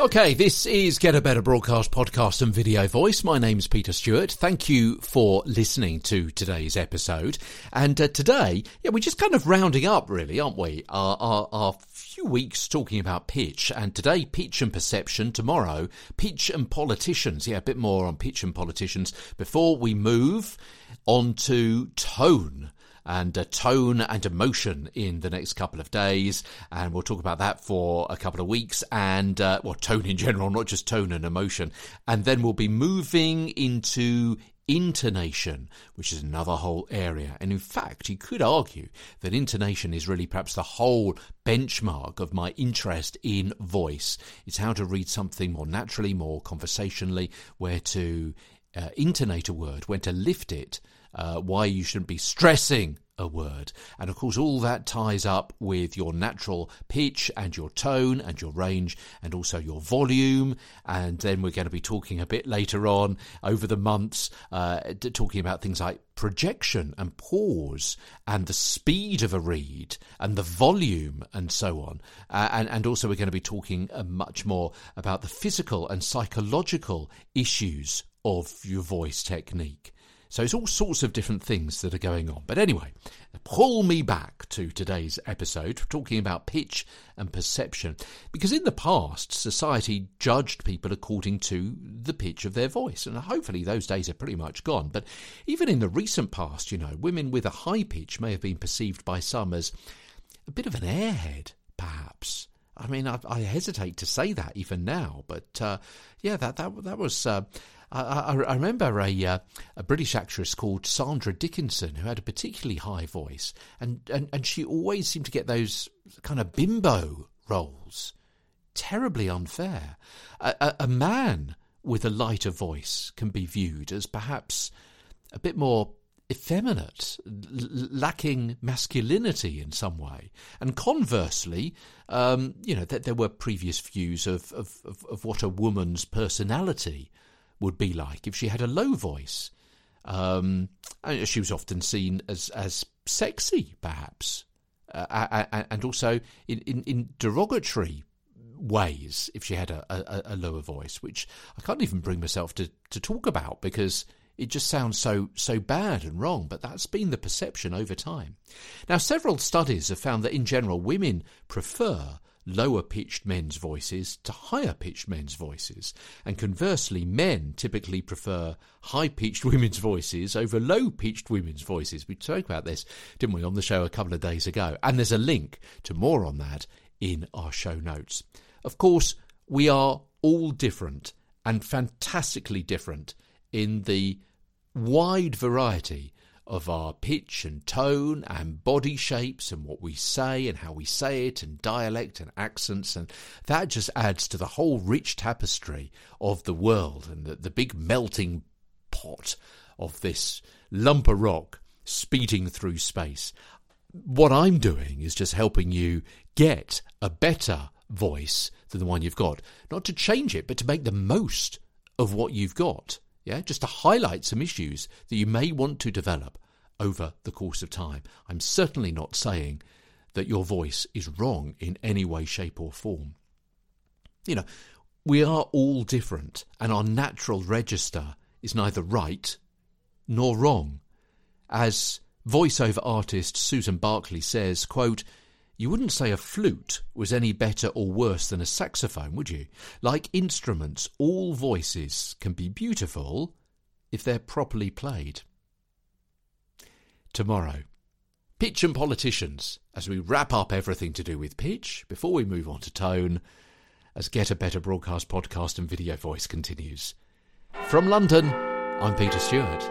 Okay, this is Get a Better Broadcast podcast and video voice. My name's Peter Stewart. Thank you for listening to today's episode. And uh, today, yeah, we're just kind of rounding up, really, aren't we? Our, our, our few weeks talking about pitch, and today, pitch and perception. Tomorrow, pitch and politicians. Yeah, a bit more on pitch and politicians before we move on to tone and uh, tone and emotion in the next couple of days. And we'll talk about that for a couple of weeks and, uh, well, tone in general, not just tone and emotion. And then we'll be moving into intonation, which is another whole area. And in fact, you could argue that intonation is really perhaps the whole benchmark of my interest in voice. It's how to read something more naturally, more conversationally, where to uh, intonate a word, when to lift it, uh, why you shouldn't be stressing a word. And of course, all that ties up with your natural pitch and your tone and your range and also your volume. And then we're going to be talking a bit later on over the months, uh, talking about things like projection and pause and the speed of a read and the volume and so on. Uh, and, and also, we're going to be talking uh, much more about the physical and psychological issues of your voice technique. So it's all sorts of different things that are going on. But anyway, pull me back to today's episode, talking about pitch and perception. Because in the past, society judged people according to the pitch of their voice. And hopefully those days are pretty much gone. But even in the recent past, you know, women with a high pitch may have been perceived by some as a bit of an airhead, perhaps. I mean, I, I hesitate to say that even now, but uh, yeah, that that that was uh, I, I, remember a, uh, a British actress called Sandra Dickinson who had a particularly high voice, and, and, and she always seemed to get those kind of bimbo roles. Terribly unfair. A, a, a man with a lighter voice can be viewed as perhaps a bit more effeminate, lacking masculinity in some way. And conversely, um, you know, th- there were previous views of, of, of, what a woman's personality would be like if she had a low voice. Um, she was often seen as as sexy, perhaps, uh, and also in, in, in, derogatory ways if she had a, a, a, lower voice, which I can't even bring myself to, to talk about because it just sounds so so bad and wrong. But that's been the perception over time. Now, several studies have found that in general, women prefer lower pitched men's voices to higher pitched men's voices. And conversely, men typically prefer high pitched women's voices over low pitched women's voices. We spoke about this, didn't we, on the show a couple of days ago? And there's a link to more on that in our show notes. Of course, we are all different and fantastically different in the wide variety of our pitch and tone and body shapes and what we say and how we say it and dialect and accents and that just adds to the whole rich tapestry of the world and the, the big melting pot of this lump of rock speeding through space. What I'm doing is just helping you get a better voice than the one you've got. Not to change it, but to make the most of what you've got. Yeah, just to highlight some issues that you may want to develop over the course of time. I'm certainly not saying that your voice is wrong in any way, shape, or form. You know, we are all different, and our natural register is neither right nor wrong. As voiceover artist Susan Barclay says, quote, you wouldn't say a flute was any better or worse than a saxophone, would you? Like instruments, all voices can be beautiful if they're properly played tomorrow. Pitch and politicians, as we wrap up everything to do with pitch before we move on to tone, as Get a Better Broadcast podcast and video voice continues. From London, I'm Peter Stewart.